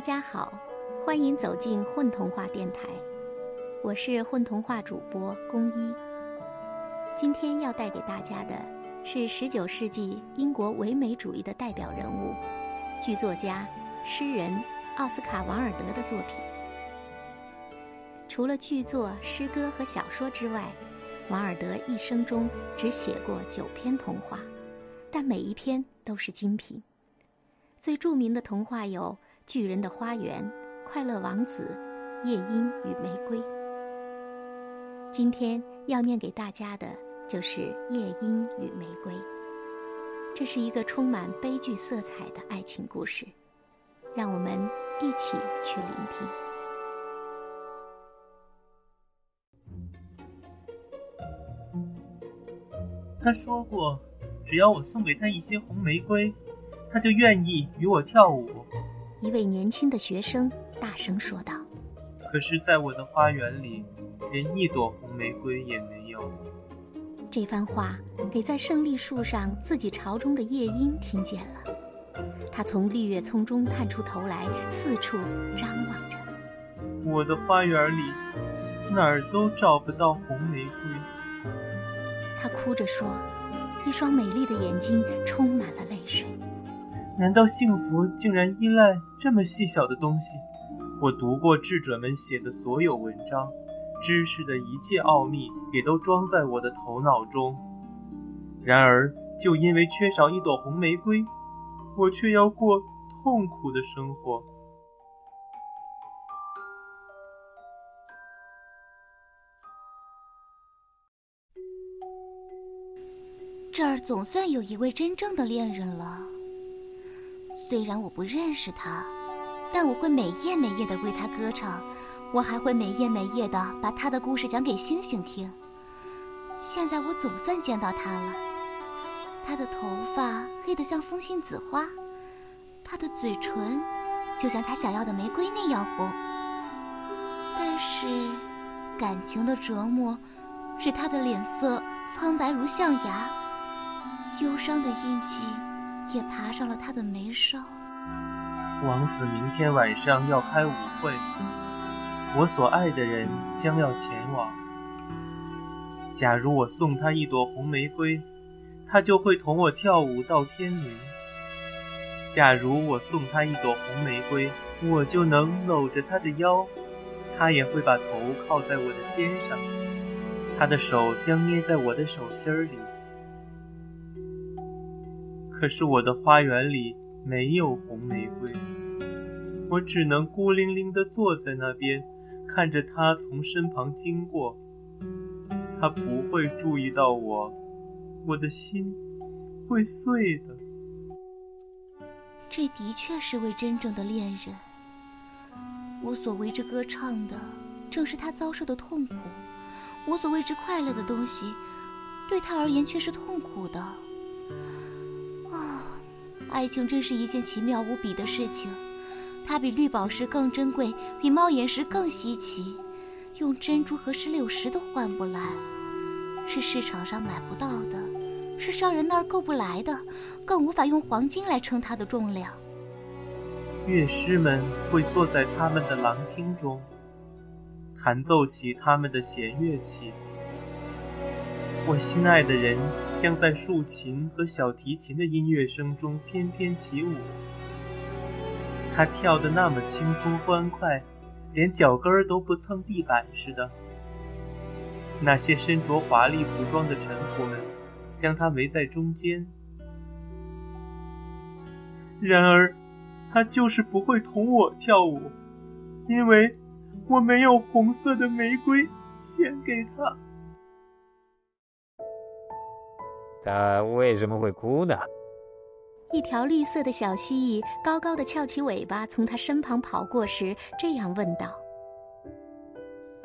大家好，欢迎走进混童话电台，我是混童话主播宫一。今天要带给大家的是19世纪英国唯美主义的代表人物、剧作家、诗人奥斯卡·王尔德的作品。除了剧作、诗歌和小说之外，王尔德一生中只写过九篇童话，但每一篇都是精品。最著名的童话有《巨人的花园》《快乐王子》《夜莺与玫瑰》。今天要念给大家的就是《夜莺与玫瑰》，这是一个充满悲剧色彩的爱情故事，让我们一起去聆听。他说过，只要我送给他一些红玫瑰。他就愿意与我跳舞。一位年轻的学生大声说道：“可是，在我的花园里，连一朵红玫瑰也没有。”这番话给在胜利树上自己巢中的夜莺听见了。他从绿叶丛中探出头来，四处张望着。我的花园里哪儿都找不到红玫瑰。他哭着说，一双美丽的眼睛充满了泪水。难道幸福竟然依赖这么细小的东西？我读过智者们写的所有文章，知识的一切奥秘也都装在我的头脑中。然而，就因为缺少一朵红玫瑰，我却要过痛苦的生活。这儿总算有一位真正的恋人了。虽然我不认识他，但我会每夜每夜的为他歌唱，我还会每夜每夜的把他的故事讲给星星听。现在我总算见到他了，他的头发黑得像风信子花，他的嘴唇就像他想要的玫瑰那样红。但是，感情的折磨使他的脸色苍白如象牙，忧伤的印记。也爬上了他的眉梢。王子明天晚上要开舞会，我所爱的人将要前往。假如我送他一朵红玫瑰，他就会同我跳舞到天明。假如我送他一朵红玫瑰，我就能搂着他的腰，他也会把头靠在我的肩上，他的手将捏在我的手心里。可是我的花园里没有红玫瑰，我只能孤零零地坐在那边，看着他从身旁经过。他不会注意到我，我的心会碎的。这的确是位真正的恋人。我所为之歌唱的，正是他遭受的痛苦；我所为之快乐的东西，对他而言却是痛苦的。爱情真是一件奇妙无比的事情，它比绿宝石更珍贵，比猫眼石更稀奇，用珍珠和石榴石都换不来，是市场上买不到的，是商人那儿购不来的，更无法用黄金来称它的重量。乐师们会坐在他们的廊厅中，弹奏起他们的弦乐器。我心爱的人将在竖琴和小提琴的音乐声中翩翩起舞。他跳得那么轻松欢快，连脚跟儿都不蹭地板似的。那些身着华丽服装的臣仆们将他围在中间。然而，他就是不会同我跳舞，因为我没有红色的玫瑰献给他。他为什么会哭呢？一条绿色的小蜥蜴高高的翘起尾巴，从他身旁跑过时，这样问道：“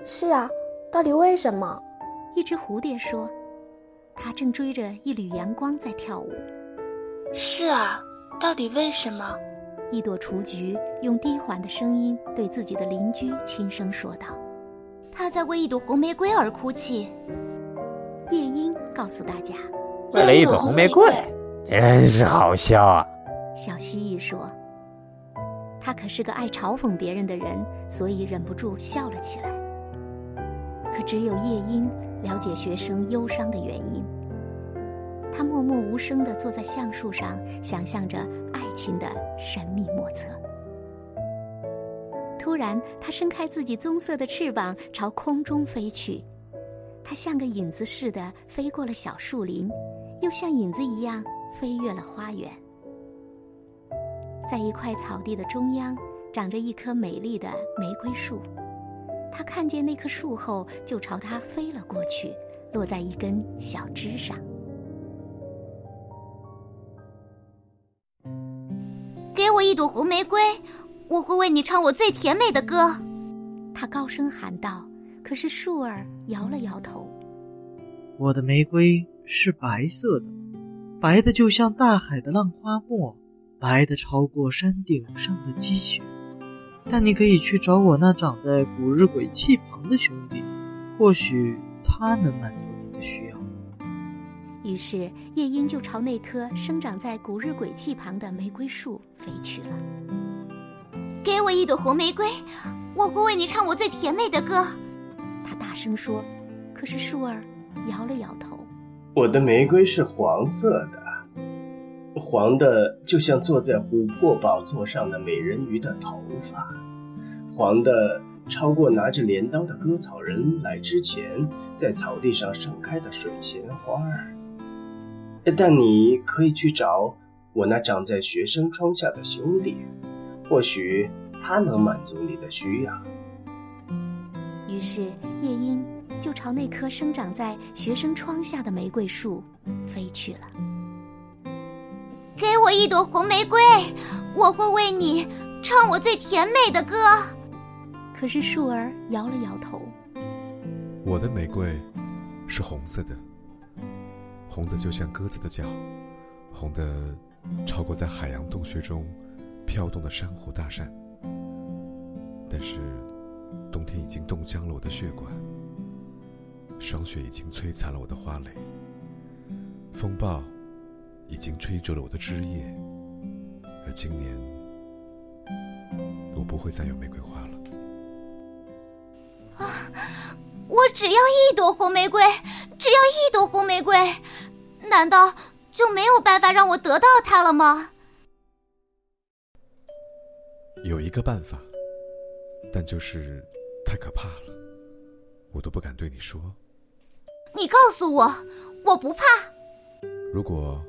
是啊，到底为什么？”一只蝴蝶说：“它正追着一缕阳光在跳舞。”是啊，到底为什么？一朵雏菊用低缓的声音对自己的邻居轻声说道：“它在为一朵红玫瑰而哭泣。”夜莺告诉大家。为了一朵红玫瑰，真是好笑啊！小蜥蜴说：“他可是个爱嘲讽别人的人，所以忍不住笑了起来。可只有夜莺了解学生忧伤的原因。他默默无声地坐在橡树上，想象着爱情的神秘莫测。突然，他伸开自己棕色的翅膀，朝空中飞去。它像个影子似的飞过了小树林，又像影子一样飞越了花园。在一块草地的中央，长着一棵美丽的玫瑰树。他看见那棵树后，就朝它飞了过去，落在一根小枝上。给我一朵红玫瑰，我会为你唱我最甜美的歌。他高声喊道。可是树儿摇了摇头。我的玫瑰是白色的，白的就像大海的浪花沫，白的超过山顶上的积雪。但你可以去找我那长在古日鬼气旁的兄弟，或许他能满足你的需要。于是夜莺就朝那棵生长在古日鬼气旁的玫瑰树飞去了。给我一朵红玫瑰，我会为你唱我最甜美的歌。他大声说，可是树儿摇了摇头。我的玫瑰是黄色的，黄的就像坐在琥珀宝座上的美人鱼的头发，黄的超过拿着镰刀的割草人来之前在草地上盛开的水仙花儿。但你可以去找我那长在学生窗下的兄弟，或许他能满足你的需要。于是夜莺就朝那棵生长在学生窗下的玫瑰树飞去了。给我一朵红玫瑰，我会为你唱我最甜美的歌。可是树儿摇了摇头。我的玫瑰是红色的，红的就像鸽子的脚，红的超过在海洋洞穴中飘动的珊瑚大山。但是。冬天已经冻僵了我的血管，霜雪已经摧残了我的花蕾，风暴已经吹皱了我的枝叶，而今年我不会再有玫瑰花了。啊！我只要一朵红玫瑰，只要一朵红玫瑰，难道就没有办法让我得到它了吗？有一个办法，但就是。太可怕了，我都不敢对你说。你告诉我，我不怕。如果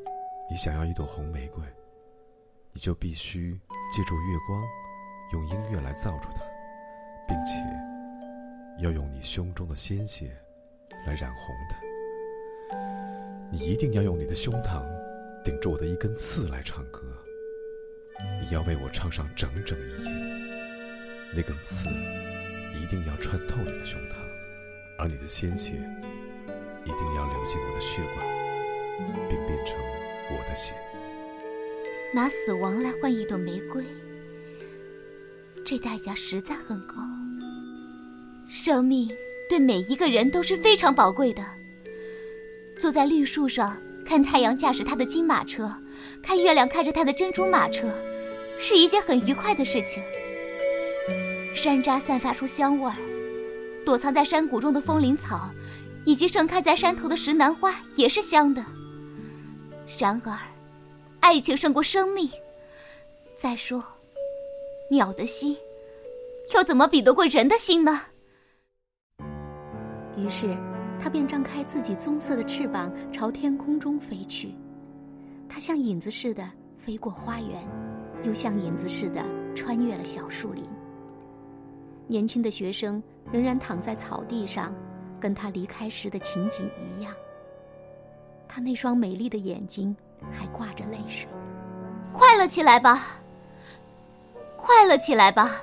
你想要一朵红玫瑰，你就必须借助月光，用音乐来造出它，并且要用你胸中的鲜血来染红它。你一定要用你的胸膛顶住我的一根刺来唱歌。你要为我唱上整整一夜，那根刺。一定要穿透你的胸膛，而你的鲜血一定要流进我的血管，并变成我的血。拿死亡来换一朵玫瑰，这代价实在很高。生命对每一个人都是非常宝贵的。坐在绿树上看太阳驾驶他的金马车，看月亮开着他的珍珠马车，是一件很愉快的事情。山楂散发出香味儿，躲藏在山谷中的风铃草，以及盛开在山头的石楠花也是香的。然而，爱情胜过生命。再说，鸟的心又怎么比得过人的心呢？于是，他便张开自己棕色的翅膀，朝天空中飞去。它像影子似的飞过花园，又像影子似的穿越了小树林。年轻的学生仍然躺在草地上，跟他离开时的情景一样。他那双美丽的眼睛还挂着泪水。快乐起来吧，快乐起来吧，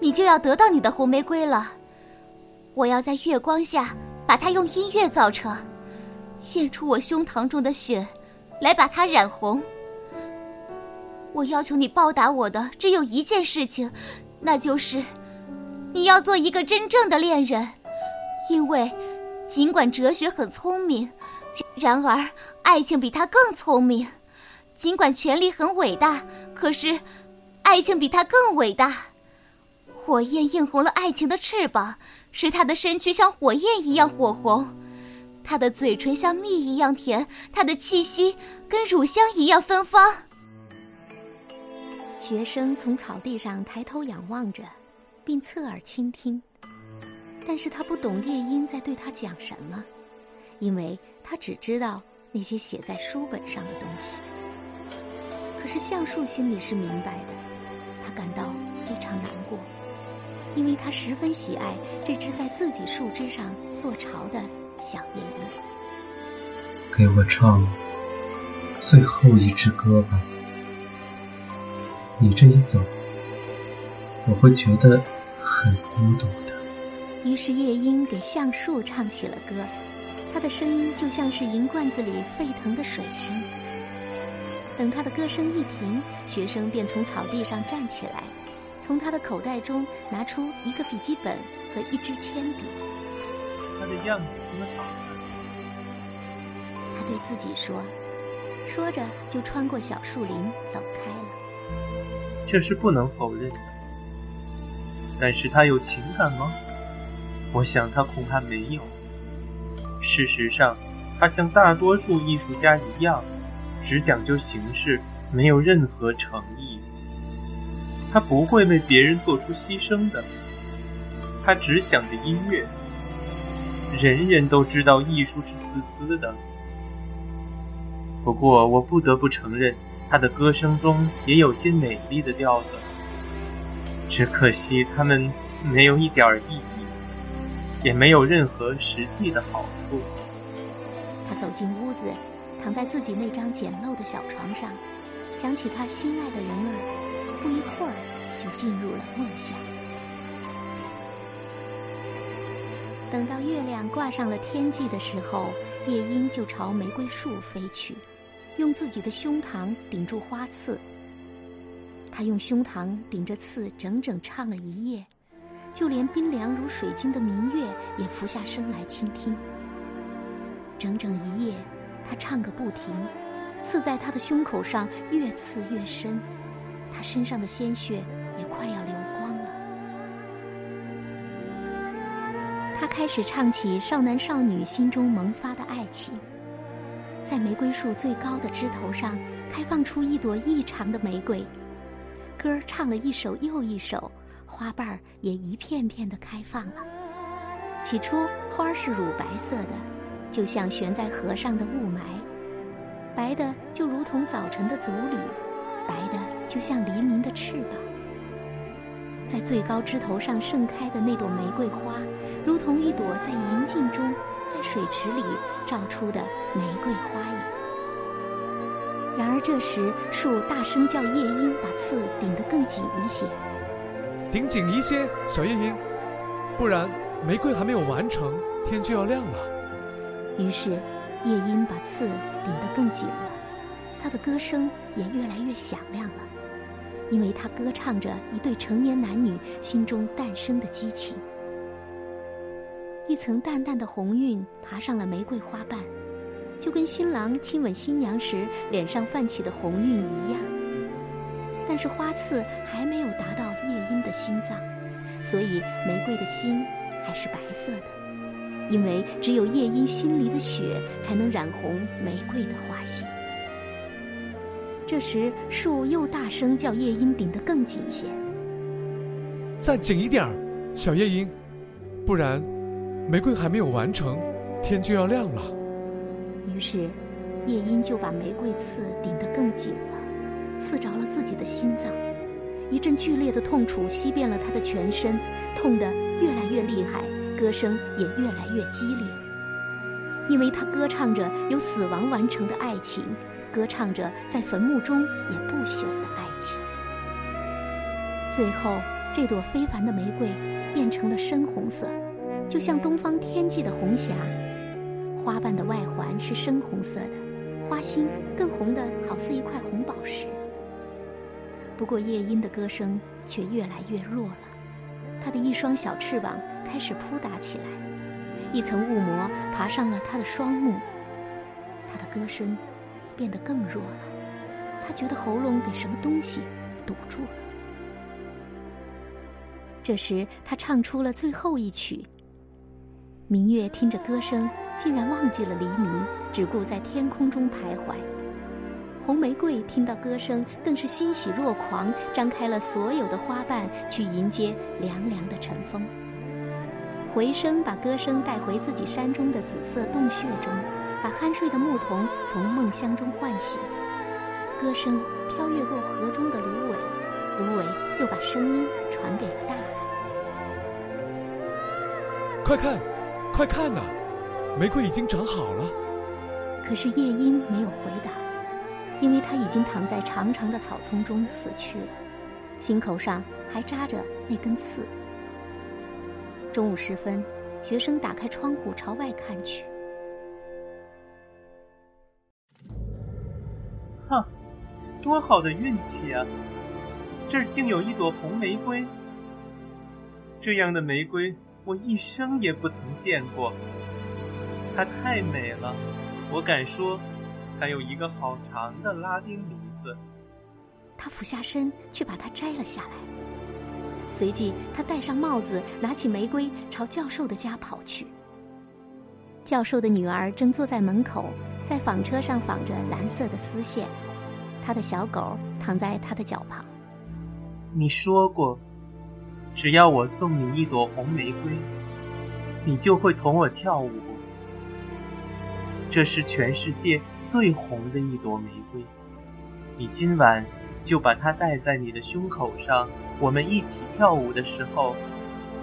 你就要得到你的红玫瑰了。我要在月光下把它用音乐造成，献出我胸膛中的血，来把它染红。我要求你报答我的只有一件事情，那就是。你要做一个真正的恋人，因为尽管哲学很聪明，然而爱情比他更聪明；尽管权力很伟大，可是爱情比他更伟大。火焰映红了爱情的翅膀，使他的身躯像火焰一样火红；他的嘴唇像蜜一样甜，他的气息跟乳香一样芬芳。学生从草地上抬头仰望着，并侧耳倾听，但是他不懂夜莺在对他讲什么，因为他只知道那些写在书本上的东西。可是橡树心里是明白的，他感到非常难过。因为他十分喜爱这只在自己树枝上做巢的小夜莺。给我唱最后一支歌吧。你这一走，我会觉得很孤独。于是夜莺给橡树唱起了歌，它的声音就像是银罐子里沸腾的水声。等它的歌声一停，学生便从草地上站起来。从他的口袋中拿出一个笔记本和一支铅笔。他的样子真好。他对自己说，说着就穿过小树林走开了。这是不能否认的。但是他有情感吗？我想他恐怕没有。事实上，他像大多数艺术家一样，只讲究形式，没有任何诚意。他不会为别人做出牺牲的，他只想着音乐。人人都知道艺术是自私的，不过我不得不承认，他的歌声中也有些美丽的调子。只可惜他们没有一点意义，也没有任何实际的好处。他走进屋子，躺在自己那张简陋的小床上，想起他心爱的人儿。不一会儿，就进入了梦乡。等到月亮挂上了天际的时候，夜莺就朝玫瑰树飞去，用自己的胸膛顶住花刺。他用胸膛顶着刺，整整唱了一夜，就连冰凉如水晶的明月也俯下身来倾听。整整一夜，他唱个不停，刺在他的胸口上越刺越深。他身上的鲜血也快要流光了。他开始唱起少男少女心中萌发的爱情，在玫瑰树最高的枝头上开放出一朵异常的玫瑰。歌儿唱了一首又一首，花瓣儿也一片片的开放了。起初花儿是乳白色的，就像悬在河上的雾霾，白的就如同早晨的祖旅，白的。就像黎明的翅膀，在最高枝头上盛开的那朵玫瑰花，如同一朵在银镜中、在水池里照出的玫瑰花影。然而这时，树大声叫夜莺把刺顶得更紧一些，顶紧一些，小夜莺，不然玫瑰还没有完成，天就要亮了。于是，夜莺把刺顶得更紧了，它的歌声也越来越响亮了。因为他歌唱着一对成年男女心中诞生的激情，一层淡淡的红晕爬上了玫瑰花瓣，就跟新郎亲吻新娘时脸上泛起的红晕一样。但是花刺还没有达到夜莺的心脏，所以玫瑰的心还是白色的。因为只有夜莺心里的血，才能染红玫瑰的花心。这时，树又大声叫夜莺顶得更紧些，再紧一点儿，小夜莺，不然玫瑰还没有完成，天就要亮了。于是，夜莺就把玫瑰刺顶得更紧了，刺着了自己的心脏。一阵剧烈的痛楚袭遍了他的全身，痛得越来越厉害，歌声也越来越激烈，因为他歌唱着由死亡完成的爱情。歌唱着在坟墓中也不朽的爱情。最后，这朵非凡的玫瑰变成了深红色，就像东方天际的红霞。花瓣的外环是深红色的，花心更红的好似一块红宝石。不过，夜莺的歌声却越来越弱了，它的一双小翅膀开始扑打起来，一层雾膜爬上了它的双目，它的歌声。变得更弱了，他觉得喉咙给什么东西堵住了。这时，他唱出了最后一曲。明月听着歌声，竟然忘记了黎明，只顾在天空中徘徊。红玫瑰听到歌声，更是欣喜若狂，张开了所有的花瓣，去迎接凉凉的晨风。回声把歌声带回自己山中的紫色洞穴中，把酣睡的牧童从梦乡中唤醒。歌声飘越过河中的芦苇，芦苇又把声音传给了大海。快看，快看呐，玫瑰已经长好了。可是夜莺没有回答，因为他已经躺在长长的草丛中死去了，心口上还扎着那根刺。中午时分，学生打开窗户朝外看去。哼，多好的运气啊！这儿竟有一朵红玫瑰。这样的玫瑰我一生也不曾见过。它太美了，我敢说，它有一个好长的拉丁名字。他俯下身去把它摘了下来。随即，他戴上帽子，拿起玫瑰，朝教授的家跑去。教授的女儿正坐在门口，在纺车上纺着蓝色的丝线，他的小狗躺在他的脚旁。你说过，只要我送你一朵红玫瑰，你就会同我跳舞。这是全世界最红的一朵玫瑰，你今晚就把它戴在你的胸口上。我们一起跳舞的时候，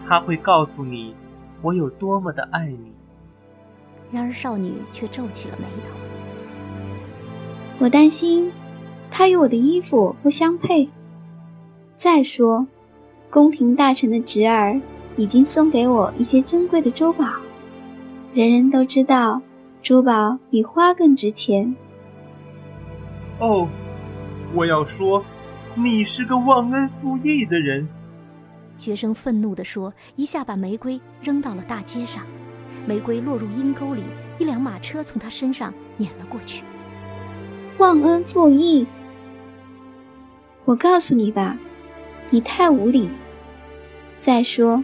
它会告诉你我有多么的爱你。然而少女却皱起了眉头。我担心，它与我的衣服不相配。再说，宫廷大臣的侄儿已经送给我一些珍贵的珠宝。人人都知道，珠宝比花更值钱。哦，我要说。你是个忘恩负义的人，学生愤怒地说，一下把玫瑰扔到了大街上，玫瑰落入阴沟里，一辆马车从他身上碾了过去。忘恩负义！我告诉你吧，你太无礼。再说，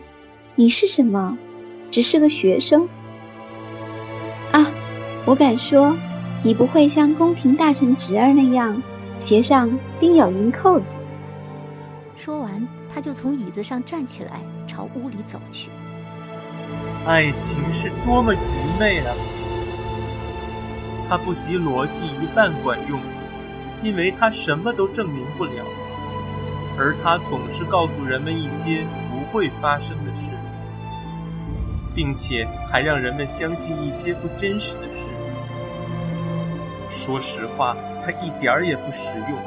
你是什么？只是个学生。啊，我敢说，你不会像宫廷大臣侄儿那样。鞋上钉有银扣子。说完，他就从椅子上站起来，朝屋里走去。爱情是多么愚昧啊！它不及逻辑一半管用，因为它什么都证明不了，而它总是告诉人们一些不会发生的事，并且还让人们相信一些不真实的事。说实话。它一点儿也不实用。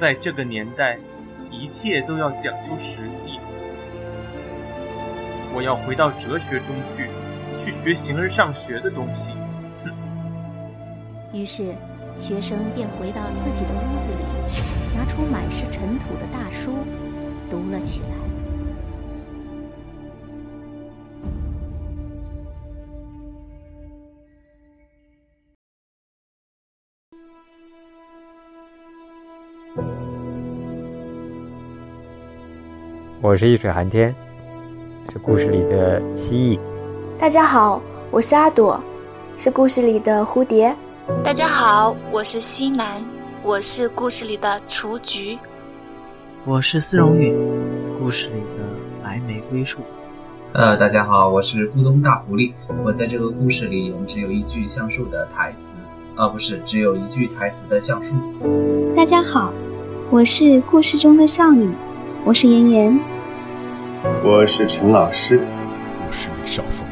在这个年代，一切都要讲究实际。我要回到哲学中去，去学形而上学的东西。于是，学生便回到自己的屋子里，拿出满是尘土的大书，读了起来。我是易水寒天，是故事里的蜥蜴。大家好，我是阿朵，是故事里的蝴蝶。大家好，我是西南，我是故事里的雏菊。我是丝绒雨，故事里的白玫瑰树。呃，大家好，我是咕咚大狐狸，我在这个故事里只有一句橡树的台词，啊，不是，只有一句台词的橡树。大家好，我是故事中的少女，我是妍妍。我是陈老师，我是李少峰。